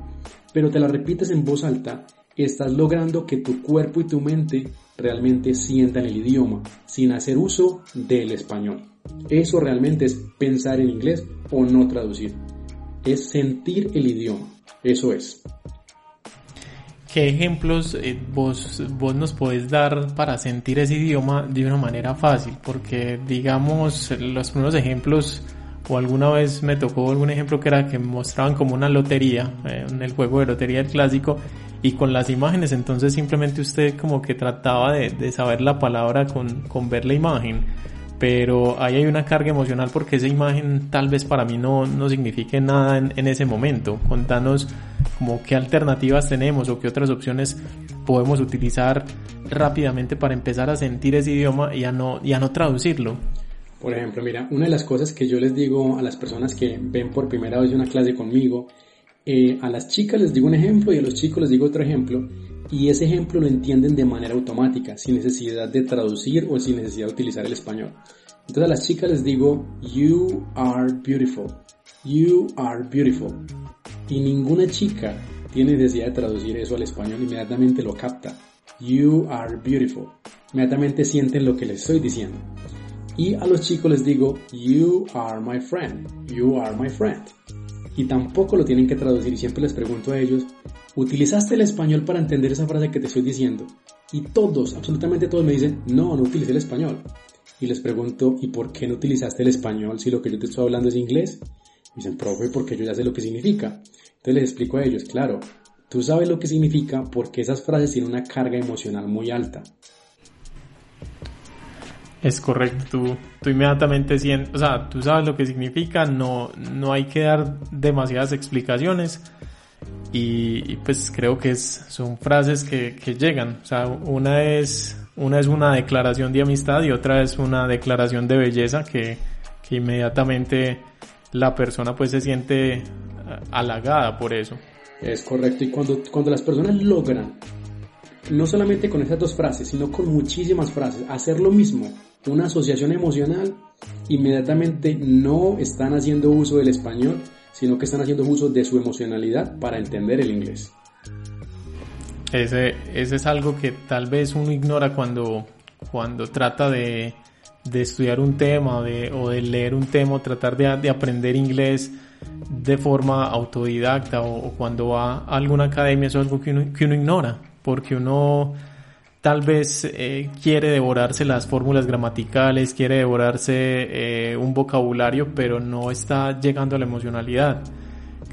[SPEAKER 2] pero te las repites en voz alta, estás logrando que tu cuerpo y tu mente realmente sientan el idioma sin hacer uso del español. Eso realmente es pensar en inglés o no traducir. Es sentir el idioma. Eso es.
[SPEAKER 1] ¿Qué ejemplos eh, vos, vos nos podés dar para sentir ese idioma de una manera fácil? Porque digamos, los primeros ejemplos, o alguna vez me tocó algún ejemplo que era que mostraban como una lotería, eh, en el juego de lotería del clásico, y con las imágenes, entonces simplemente usted como que trataba de, de saber la palabra con, con ver la imagen pero ahí hay una carga emocional porque esa imagen tal vez para mí no, no signifique nada en, en, ese momento. Contanos como qué alternativas tenemos o qué otras opciones podemos utilizar rápidamente para empezar a sentir ese idioma y a no, y a no traducirlo.
[SPEAKER 2] Por ejemplo, mira, una de las cosas que yo les digo a las personas que ven por primera vez una clase conmigo, eh, a las chicas les digo un ejemplo y a los chicos les digo otro ejemplo, y ese ejemplo lo entienden de manera automática, sin necesidad de traducir o sin necesidad de utilizar el español. Entonces a las chicas les digo, you are beautiful, you are beautiful. Y ninguna chica tiene necesidad de traducir eso al español, inmediatamente lo capta. You are beautiful. Inmediatamente sienten lo que les estoy diciendo. Y a los chicos les digo, you are my friend, you are my friend. Y tampoco lo tienen que traducir y siempre les pregunto a ellos, ¿utilizaste el español para entender esa frase que te estoy diciendo? Y todos, absolutamente todos me dicen, no, no utilicé el español. Y les pregunto, ¿y por qué no utilizaste el español si lo que yo te estoy hablando es inglés? Me dicen, profe, porque yo ya sé lo que significa. Entonces les explico a ellos, claro, tú sabes lo que significa porque esas frases tienen una carga emocional muy alta.
[SPEAKER 1] Es correcto, tú, tú inmediatamente sientes, o sea, tú sabes lo que significa, no, no hay que dar demasiadas explicaciones y, y pues creo que es, son frases que, que llegan, o sea, una es, una es una declaración de amistad y otra es una declaración de belleza que, que inmediatamente la persona pues se siente halagada por eso.
[SPEAKER 2] Es correcto, y cuando, cuando las personas logran, no solamente con esas dos frases, sino con muchísimas frases, hacer lo mismo, una asociación emocional, inmediatamente no están haciendo uso del español, sino que están haciendo uso de su emocionalidad para entender el inglés.
[SPEAKER 1] Ese, ese es algo que tal vez uno ignora cuando, cuando trata de, de estudiar un tema de, o de leer un tema o tratar de, de aprender inglés de forma autodidacta o, o, cuando va a alguna academia, eso es algo que uno, que uno ignora, porque uno tal vez eh, quiere devorarse las fórmulas gramaticales, quiere devorarse eh, un vocabulario, pero no está llegando a la emocionalidad.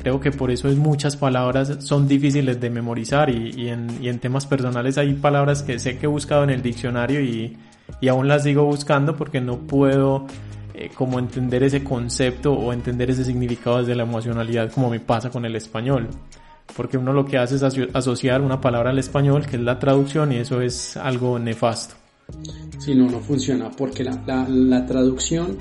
[SPEAKER 1] Creo que por eso es muchas palabras son difíciles de memorizar y, y, en, y en temas personales hay palabras que sé que he buscado en el diccionario y, y aún las sigo buscando porque no puedo eh, como entender ese concepto o entender ese significado desde la emocionalidad como me pasa con el español porque uno lo que hace es asociar una palabra al español, que es la traducción, y eso es algo nefasto.
[SPEAKER 2] Sí, no, no funciona, porque la, la traducción,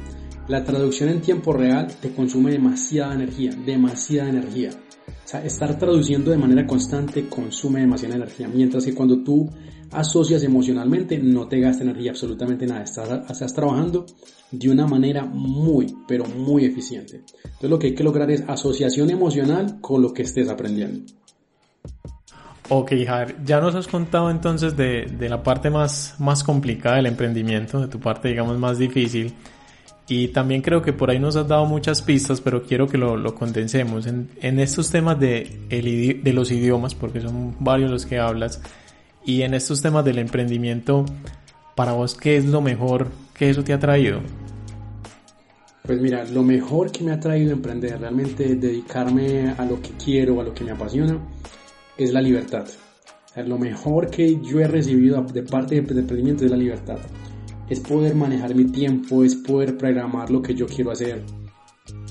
[SPEAKER 2] la traducción en tiempo real te consume demasiada energía, demasiada energía. O sea, estar traduciendo de manera constante consume demasiada energía, mientras que cuando tú asocias emocionalmente no te gasta energía absolutamente nada, estás, estás trabajando de una manera muy, pero muy eficiente. Entonces lo que hay que lograr es asociación emocional con lo que estés aprendiendo.
[SPEAKER 1] Ok, Javier, ya nos has contado entonces de, de, la parte más, más complicada del emprendimiento, de tu parte digamos más difícil. Y también creo que por ahí nos has dado muchas pistas, pero quiero que lo, lo condensemos. En, en, estos temas de, el, de los idiomas, porque son varios los que hablas, y en estos temas del emprendimiento, para vos, ¿qué es lo mejor que eso te ha traído?
[SPEAKER 2] Pues mira, lo mejor que me ha traído emprender, realmente dedicarme a lo que quiero, a lo que me apasiona, es la libertad. Lo mejor que yo he recibido de parte de emprendimiento es la libertad. Es poder manejar mi tiempo, es poder programar lo que yo quiero hacer.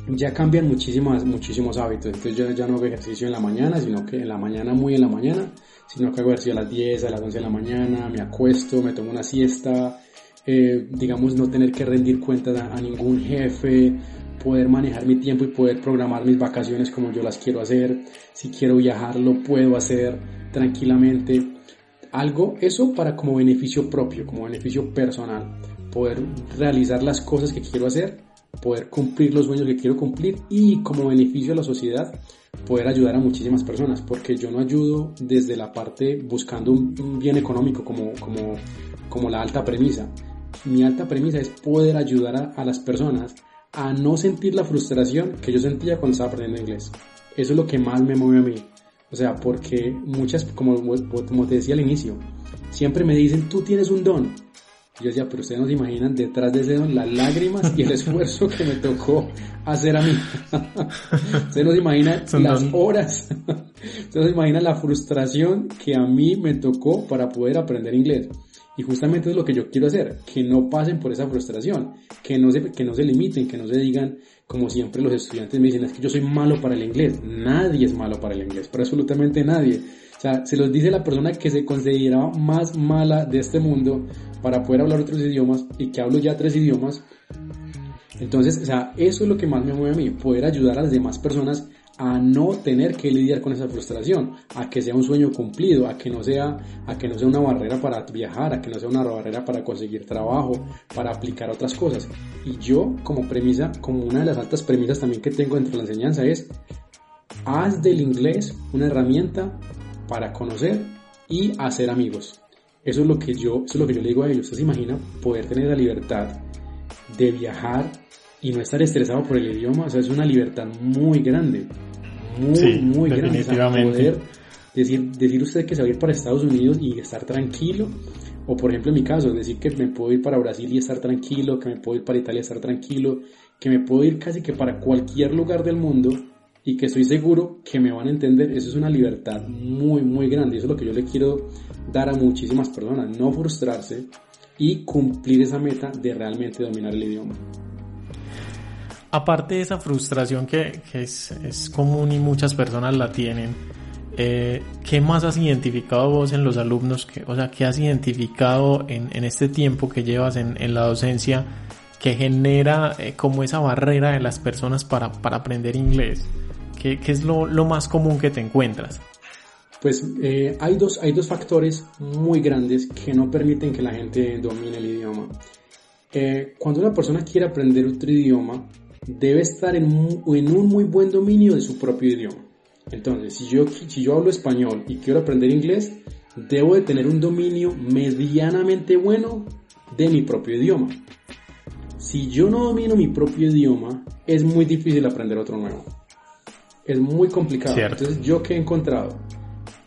[SPEAKER 2] Ya cambian muchísimas, muchísimos hábitos. Entonces yo ya no hago ejercicio en la mañana, sino que en la mañana, muy en la mañana, sino que hago ejercicio a las 10, a las 11 de la mañana, me acuesto, me tomo una siesta, eh, digamos, no tener que rendir cuentas a, a, ningún jefe, poder manejar mi tiempo y poder programar mis vacaciones como yo las quiero hacer. Si quiero viajar, lo puedo hacer tranquilamente. Algo, eso para como beneficio propio, como beneficio personal. Poder realizar las cosas que quiero hacer poder cumplir los sueños que quiero cumplir y como beneficio a la sociedad poder ayudar a muchísimas personas, porque yo no ayudo desde la parte buscando un, bien económico como, como, como la alta premisa. Mi alta premisa es poder ayudar a, a las personas a no sentir la frustración que yo sentía cuando estaba aprendiendo inglés. Eso es lo que más me mueve a mí. O sea, porque muchas, como, como te decía al inicio, siempre me dicen, tú tienes un don yo decía, pero ustedes no se imaginan detrás de ese don las lágrimas y el esfuerzo que me tocó hacer a mí. ustedes no se imaginan las horas. ustedes no se imaginan la frustración que a mí me tocó para poder aprender inglés. Y justamente es lo que yo quiero hacer, que no pasen por esa frustración, que no se, que no se limiten, que no se digan, como siempre los estudiantes me dicen, es que yo soy malo para el inglés. Nadie es malo para el inglés, pero absolutamente nadie. O sea, se los dice la persona que se consideraba más mala de este mundo para poder hablar otros idiomas y que hablo ya tres idiomas. Entonces, o sea, eso es lo que más me mueve a mí, poder ayudar a las demás personas a no tener que lidiar con esa frustración, a que sea un sueño cumplido, a que no sea, a que no sea una barrera para viajar, a que no sea una barrera para conseguir trabajo, para aplicar otras cosas. Y yo, como premisa, como una de las altas premisas también que tengo dentro de la enseñanza es, haz del inglés una herramienta para conocer y hacer amigos. Eso es lo que yo, eso es lo que yo le digo a ellos. ¿Usted se imagina poder tener la libertad de viajar y no estar estresado por el idioma? O sea, es una libertad muy grande. Muy, muy grande. poder decir, decir usted que se va a ir para Estados Unidos y estar tranquilo. O por ejemplo en mi caso, decir que me puedo ir para Brasil y estar tranquilo, que me puedo ir para Italia y estar tranquilo, que me puedo ir casi que para cualquier lugar del mundo y que estoy seguro que me van a entender, eso es una libertad muy, muy grande. Eso es lo que yo le quiero dar a muchísimas personas, no frustrarse y cumplir esa meta de realmente dominar el idioma.
[SPEAKER 1] Aparte de esa frustración que, que es, es, común y muchas personas la tienen, eh, ¿qué más has identificado vos en los alumnos? Que, o sea, ¿qué has identificado en, en este tiempo que llevas en, en la docencia que genera eh, como esa barrera de las personas para, para aprender inglés? ¿Qué, es lo, más común que te encuentras?
[SPEAKER 2] Pues eh, hay, dos, hay dos factores muy grandes que no permiten que la gente domine el idioma. Eh, cuando una persona quiere aprender otro idioma, debe estar en, en, un muy buen dominio de su propio idioma. Entonces, si yo, si yo hablo español y quiero aprender inglés, debo de tener un dominio medianamente bueno de mi propio idioma. Si yo no domino mi propio idioma, es muy difícil aprender otro nuevo es muy complicado. Entonces, yo que he encontrado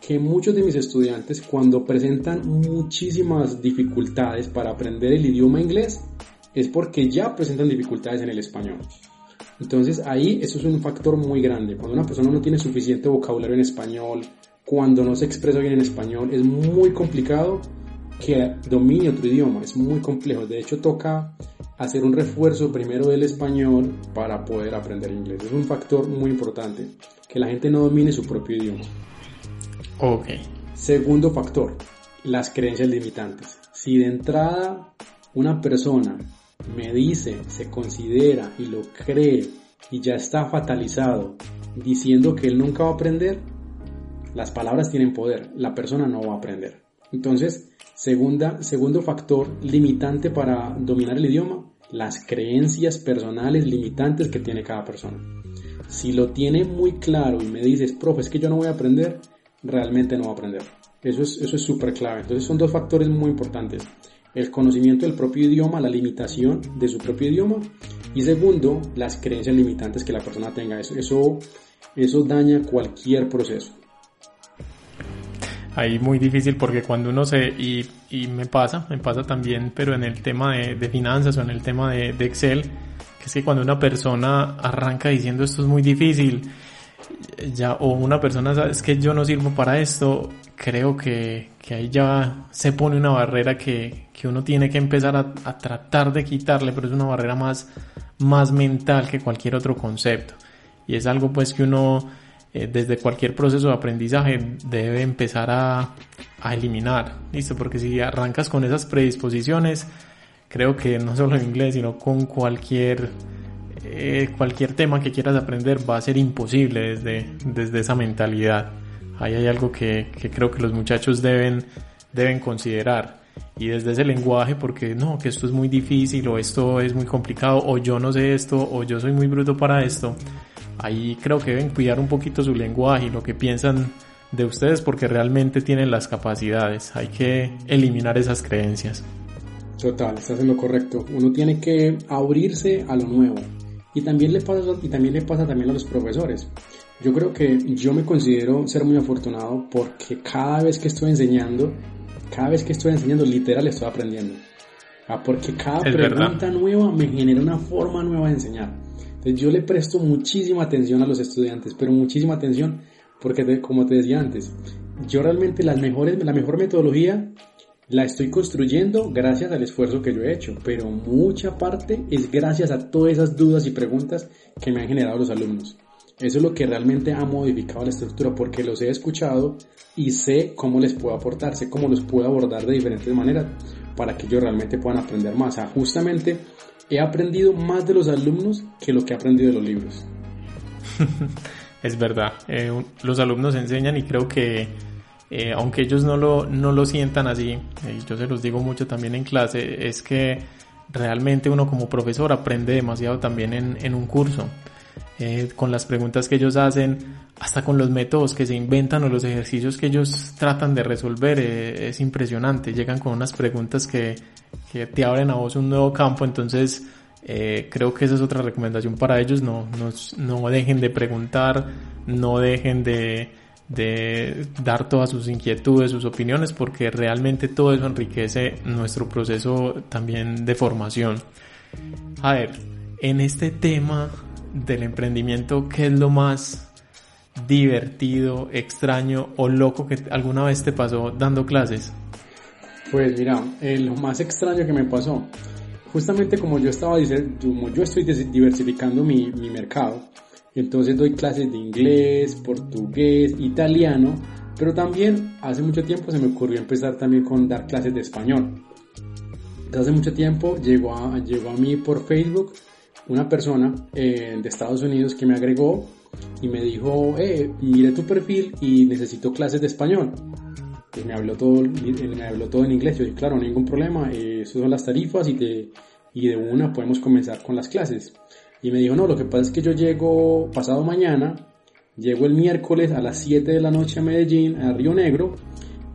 [SPEAKER 2] que muchos de mis estudiantes cuando presentan muchísimas dificultades para aprender el idioma inglés es porque ya presentan dificultades en el español. Entonces ahí eso es un factor muy grande. Cuando una persona no tiene suficiente vocabulario en español, cuando no se expresa bien en español, es muy complicado que domine otro idioma. Es muy complejo. De hecho toca hacer un refuerzo primero del español para poder aprender inglés. Es un factor muy importante, que la gente no domine su propio idioma.
[SPEAKER 1] Ok.
[SPEAKER 2] Segundo factor, las creencias limitantes. Si de entrada una persona me dice, se considera y lo cree y ya está fatalizado diciendo que él nunca va a aprender, las palabras tienen poder, la persona no va a aprender. Entonces, segunda, segundo factor limitante para dominar el idioma, las creencias personales limitantes que tiene cada persona. Si lo tiene muy claro y me dices, profe, es que yo no voy a aprender, realmente no va a aprender. Eso es eso es súper clave. Entonces son dos factores muy importantes. El conocimiento del propio idioma, la limitación de su propio idioma. Y segundo, las creencias limitantes que la persona tenga. Eso, eso, eso daña cualquier proceso
[SPEAKER 1] ahí muy difícil porque cuando uno se, y, y me pasa, me pasa también, pero en el tema de, de finanzas o en el tema de, de, Excel, que es que cuando una persona arranca diciendo esto es muy difícil, ya, o una persona sabe, es que yo no sirvo para esto, creo que, que ahí ya se pone una barrera que, que uno tiene que empezar a, a tratar de quitarle, pero es una barrera más, más mental que cualquier otro concepto. Y es algo pues que uno eh, desde cualquier proceso de aprendizaje debe empezar a, a, eliminar, ¿listo? Porque si arrancas con esas predisposiciones, creo que no solo en inglés, sino con cualquier, eh, cualquier tema que quieras aprender va a ser imposible desde, desde esa mentalidad. Ahí hay algo que, que creo que los muchachos deben, deben considerar. y desde ese lenguaje porque no, que esto es muy difícil o esto es muy complicado o yo no sé esto o yo soy muy bruto para esto, ahí creo que deben cuidar un poquito su lenguaje y lo que piensan de ustedes porque realmente tienen las capacidades. Hay que eliminar esas creencias.
[SPEAKER 2] Total, estás en lo correcto. Uno tiene que abrirse a lo nuevo. Y también le pasa, y también le pasa también a los profesores. Yo creo que yo me considero ser muy afortunado porque cada vez que estoy enseñando, cada vez que estoy enseñando, literal estoy aprendiendo. Ah, porque cada pregunta nueva me genera una forma nueva de enseñar. Yo le presto muchísima atención a los estudiantes, pero muchísima atención porque como te decía antes, yo realmente la mejor metodología la estoy construyendo gracias al esfuerzo que yo he hecho, pero mucha parte es gracias a todas esas dudas y preguntas que me han generado los alumnos. Eso es lo que realmente ha modificado la estructura porque los he escuchado y sé cómo les puedo aportar, sé cómo los puedo abordar de diferentes maneras para que ellos realmente puedan aprender más. O sea, justamente he aprendido más de los alumnos que lo que he aprendido de los libros.
[SPEAKER 1] es verdad, eh, los alumnos enseñan y creo que eh, aunque ellos no lo, no lo sientan así, y yo se los digo mucho también en clase, es que realmente uno como profesor aprende demasiado también en, en un curso. Eh, con las preguntas que ellos hacen, hasta con los métodos que se inventan o los ejercicios que ellos tratan de resolver, eh, es impresionante. Llegan con unas preguntas que, que, te abren a vos un nuevo campo, entonces eh, creo que esa es otra recomendación para ellos, no, no, no dejen de preguntar, no dejen de, de dar todas sus inquietudes, sus opiniones, porque realmente todo eso enriquece nuestro proceso también de formación. A ver, en este tema del emprendimiento, ¿qué es lo más divertido, extraño o loco que alguna vez te pasó dando clases?
[SPEAKER 2] Pues mira, eh, lo más extraño que me pasó, justamente como yo estaba como yo estoy diversificando mi, mi mercado, entonces doy clases de inglés, portugués, italiano, pero también hace mucho tiempo se me ocurrió empezar también con dar clases de español. hace mucho tiempo llegó a, llegó a mí por Facebook una persona eh, de Estados Unidos que me agregó y me dijo, eh, mire tu perfil y necesito clases de español. Y me habló todo, me habló todo en inglés. Yo dije, claro, ningún problema, eh, esas son las tarifas y, te, y de una podemos comenzar con las clases. Y me dijo, no, lo que pasa es que yo llego pasado mañana, llego el miércoles a las 7 de la noche a Medellín, a Río Negro,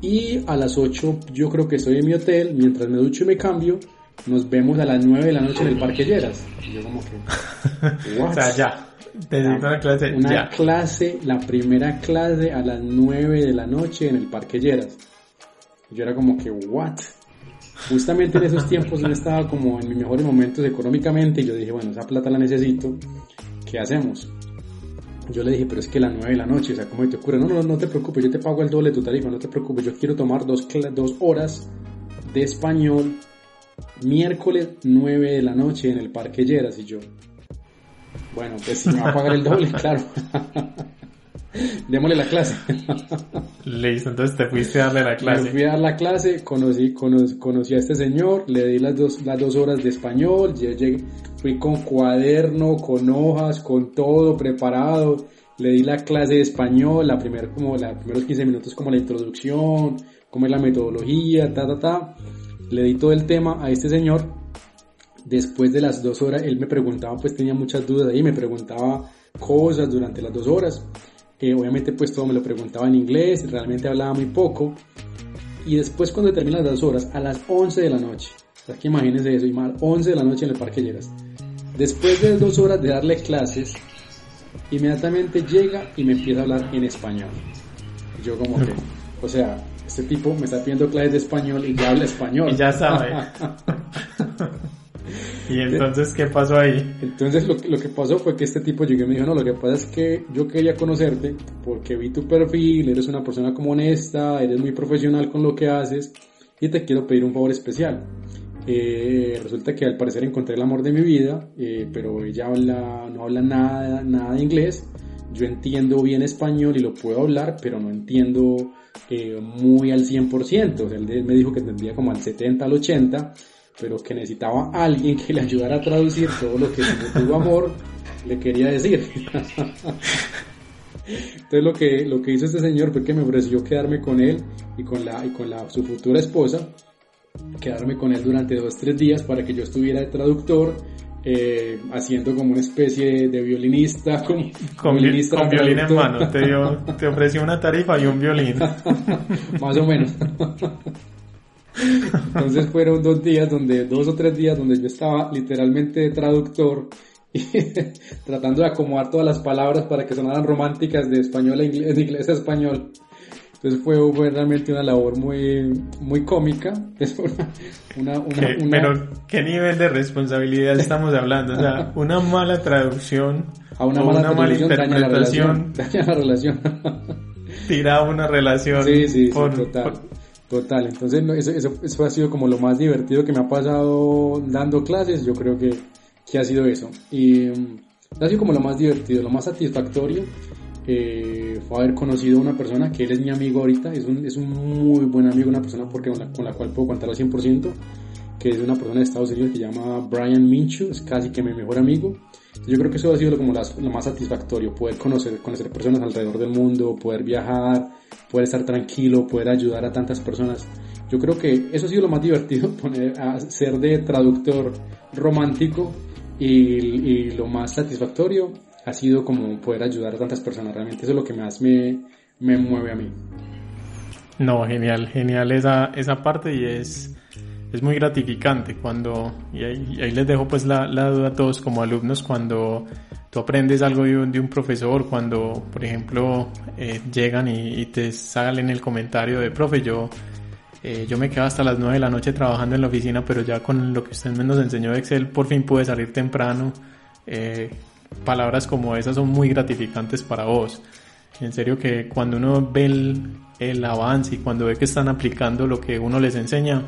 [SPEAKER 2] y a las 8 yo creo que estoy en mi hotel, mientras me ducho y me cambio, nos vemos a las 9 de la noche en el Parque Lleras. Y yo como que...
[SPEAKER 1] o sea, ya.
[SPEAKER 2] una clase. Una clase, la primera clase a las 9 de la noche en el Parque Lleras. Yo era como que, what? Justamente en esos tiempos yo estaba como en mis mejores momentos económicamente y yo dije, bueno, esa plata la necesito, ¿qué hacemos? Yo le dije, pero es que a las 9 de la noche, o sea, ¿cómo te ocurre? No, no, no te preocupes, yo te pago el doble de tu tarifa, no te preocupes, yo quiero tomar dos, dos horas de español miércoles 9 de la noche en el Parque Lleras y yo, bueno, pues si me va a pagar el doble, claro. Démosle la clase.
[SPEAKER 1] Listo, entonces te fuiste a darle la clase.
[SPEAKER 2] Me fui a dar la clase, conocí, conocí, a este señor, le di las dos, las dos horas de español, llegué, fui con cuaderno, con hojas, con todo preparado, le di la clase de español, la primer, como, los primeros 15 minutos como la introducción, cómo es la metodología, ta, ta, ta le di todo el tema a este señor. Después de las dos horas, él me preguntaba, pues tenía muchas dudas ahí, me preguntaba cosas durante las dos horas. Eh, obviamente pues todo me lo preguntaba en inglés, realmente hablaba muy poco. Y después cuando terminan las dos horas, a las 11 de la noche, o sea que imagínense eso, y más 11 de la noche en el Parque Lleras. Después de dos horas de darle clases, inmediatamente llega y me empieza a hablar en español. Yo como que, o sea, este tipo me está pidiendo clases de español y ya habla español.
[SPEAKER 1] Y ya sabe. ¿Y entonces qué pasó ahí?
[SPEAKER 2] Entonces lo, lo, que pasó fue que este tipo llegó y me dijo, no, lo que pasa es que yo quería conocerte porque vi tu perfil, eres una persona como honesta, eres muy profesional con lo que haces y te quiero pedir un favor especial. Eh, resulta que al parecer encontré el amor de mi vida, eh, pero ella habla, no habla nada, nada de inglés. Yo entiendo bien español y lo puedo hablar, pero no entiendo eh, muy al 100%. O sea, él me dijo que tendría como al 70, al 80, pero que necesitaba alguien que le ayudara a traducir todo lo que su amor le quería decir. Entonces lo que, lo que hizo este señor fue que me ofreció quedarme con él y con, la, y con la, su futura esposa quedarme con él durante dos, tres días para que yo estuviera de traductor, eh, haciendo como una especie de violinista, con,
[SPEAKER 1] con, violinista con violín en mano, te, dio, te ofreció una tarifa y un violín.
[SPEAKER 2] Más o menos. Entonces fueron dos días donde, dos o tres días donde yo estaba literalmente de traductor y tratando de acomodar todas las palabras para que sonaran románticas de español a inglés, de inglés a español. Entonces fue, fue, realmente una labor muy, muy cómica. Es una, una,
[SPEAKER 1] ¿Qué,
[SPEAKER 2] una,
[SPEAKER 1] Pero, ¿qué nivel de responsabilidad estamos hablando? O sea, una mala traducción
[SPEAKER 2] a una
[SPEAKER 1] o
[SPEAKER 2] mala,
[SPEAKER 1] una mala
[SPEAKER 2] interpretación daña la relación.
[SPEAKER 1] tira una relación.
[SPEAKER 2] Sí, sí,
[SPEAKER 1] por,
[SPEAKER 2] sí total.
[SPEAKER 1] por-
[SPEAKER 2] Total, entonces eso, eso, eso ha sido como lo más divertido que me ha pasado dando clases, yo creo que, que ha sido eso. Y mm, ha sido como lo más divertido, lo más satisfactorio eh, fue haber conocido a una persona que él es mi amigo ahorita, es un, es un muy buen amigo, una persona porque con la, con la cual puedo contar al 100%, que es una persona de Estados Unidos que se llama Brian Minchu, es casi que mi mejor amigo. Yo creo que eso ha sido como las- lo más satisfactorio, poder conocer, conocer personas alrededor del mundo, poder viajar, poder estar tranquilo, poder ayudar a tantas personas. Yo creo que eso ha sido lo más divertido, poner a ser de traductor romántico y, y lo más satisfactorio ha sido como poder ayudar a tantas personas. Realmente eso es lo que más me, me mueve a mí.
[SPEAKER 1] No, genial, genial esa, esa parte y es, es muy gratificante cuando, y ahí, y ahí les dejo pues la, la duda a todos como alumnos, cuando tú aprendes algo de un, de un profesor, cuando por ejemplo eh, llegan y, y te salen el comentario de profe, yo, eh, yo me quedo hasta las 9 de la noche trabajando en la oficina, pero ya con lo que usted nos enseñó de Excel, por fin pude salir temprano. Eh, palabras como esas son muy gratificantes para vos. En serio que cuando uno ve el, el avance y cuando ve que están aplicando lo que uno les enseña,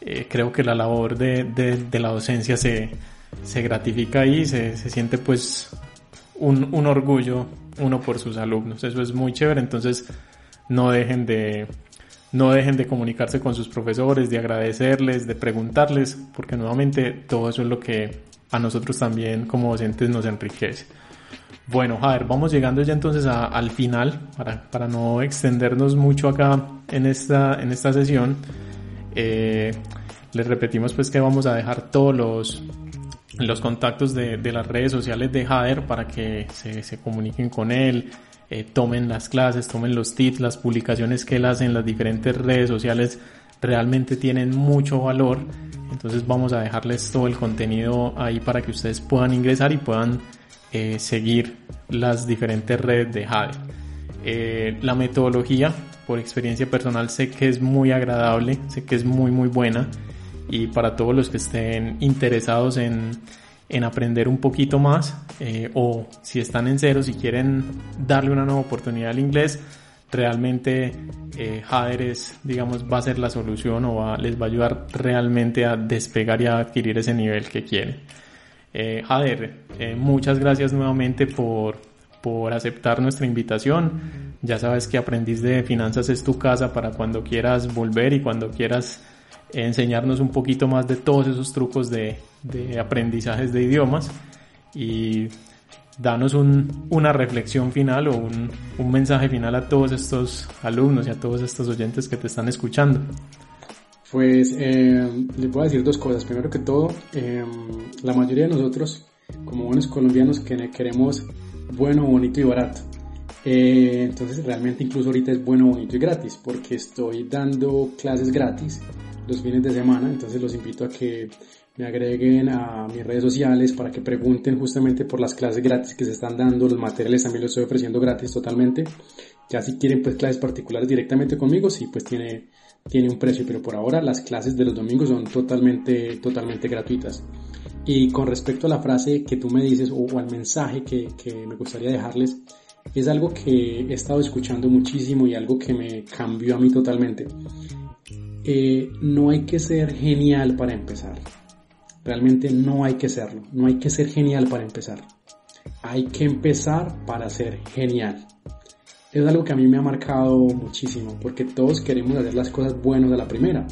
[SPEAKER 1] eh, creo que la labor de, de, de la docencia se, se gratifica ahí, se, se siente pues un, un orgullo uno por sus alumnos. Eso es muy chévere, entonces no dejen de, no dejen de comunicarse con sus profesores, de agradecerles, de preguntarles, porque nuevamente todo eso es lo que a nosotros también como docentes nos enriquece. Bueno, a vamos llegando ya entonces al final, para, para no extendernos mucho acá en esta, en esta sesión. Eh, les repetimos pues que vamos a dejar todos los, los contactos de, de las redes sociales de Jader para que se, se comuniquen con él, eh, tomen las clases, tomen los tips, las publicaciones que él hace en las diferentes redes sociales realmente tienen mucho valor. Entonces vamos a dejarles todo el contenido ahí para que ustedes puedan ingresar y puedan eh, seguir las diferentes redes de Jade. Eh, la metodología, por experiencia personal, sé que es muy agradable, sé que es muy muy buena y para todos los que estén interesados en, en aprender un poquito más eh, o si están en cero, si quieren darle una nueva oportunidad al inglés, realmente eh, Jader es, digamos, va a ser la solución o va- les va a ayudar realmente a despegar y a adquirir ese nivel que quieren. Eh, Jader, eh, muchas gracias nuevamente por, por aceptar nuestra invitación. Ya sabes que Aprendiz de Finanzas es tu casa para cuando quieras volver y cuando quieras enseñarnos un poquito más de todos esos trucos de, de aprendizajes de idiomas y danos un- una reflexión final o un, un mensaje final a todos estos alumnos y a todos estos oyentes que te están escuchando.
[SPEAKER 2] Pues eh, les voy a decir dos cosas. Primero que todo, eh, la mayoría de nosotros, como buenos colombianos, que queremos bueno, bonito y barato. Eh, entonces realmente incluso ahorita es bueno, bonito y gratis, porque estoy dando clases gratis los fines de semana. Entonces los invito a que me agreguen a mis redes sociales para que pregunten justamente por las clases gratis que se están dando. Los materiales también los estoy ofreciendo gratis totalmente. Ya si quieren pues clases particulares directamente conmigo, sí pues tiene tiene un precio, pero por ahora las clases de los domingos son totalmente, totalmente gratuitas. Y con respecto a la frase que tú me dices o, al mensaje que, que me gustaría dejarles, es algo que he estado escuchando muchísimo y algo que me cambió a mí totalmente. Eh, no hay que ser genial para empezar. Realmente no hay que serlo. No hay que ser genial para empezar. Hay que empezar para ser genial es algo que a mí me ha marcado muchísimo, porque todos queremos hacer las cosas buenas a la primera.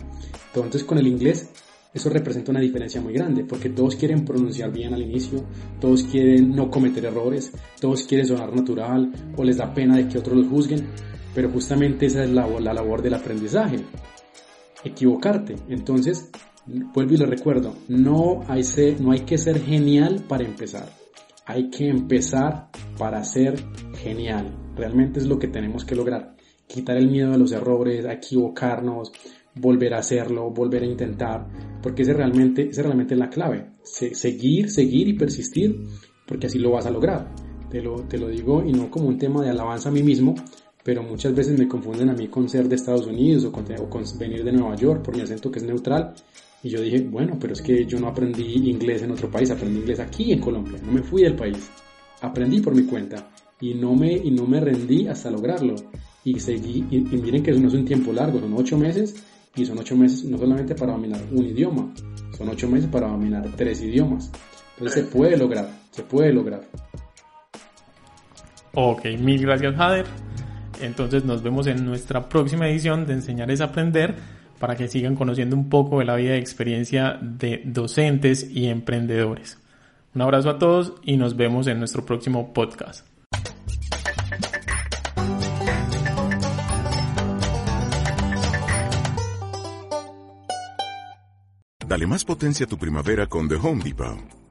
[SPEAKER 2] Entonces con el inglés eso representa una diferencia muy grande, porque todos quieren pronunciar bien al inicio, todos quieren no cometer errores, todos quieren sonar natural o les da pena de que otros los juzguen, pero justamente esa es la, la labor del aprendizaje. equivocarte. Entonces, vuelvo y le recuerdo, no hay, que ser genial para empezar. Hay que empezar para ser genial. Realmente es lo que tenemos que lograr. Quitar el miedo a los errores, a equivocarnos, volver a hacerlo, volver a intentar, porque ese realmente, ese realmente la clave. seguir, seguir y persistir, porque así lo vas a lograr. Te lo, te lo digo y no como un tema de alabanza a mí mismo, pero muchas veces me confunden a mí con ser de Estados Unidos o con, venir de Nueva York por mi acento que es neutral. Y yo dije, bueno, pero es que yo no aprendí inglés en otro país, aprendí inglés aquí en Colombia, no me fui del país. Aprendí por mi cuenta y no me, y no me rendí hasta lograrlo. Y seguí, y, miren que eso no es un tiempo largo, son ocho meses y son ocho meses no solamente para dominar un idioma, son ocho meses para dominar tres idiomas. Entonces se puede lograr, se puede lograr.
[SPEAKER 1] Ok, mil gracias Jader. Entonces nos vemos en nuestra próxima edición de Enseñar es Aprender para que sigan conociendo un poco de la vida y experiencia de docentes y emprendedores. Un abrazo a todos y nos vemos en nuestro próximo podcast.
[SPEAKER 3] Dale más potencia a tu primavera con The Home Depot.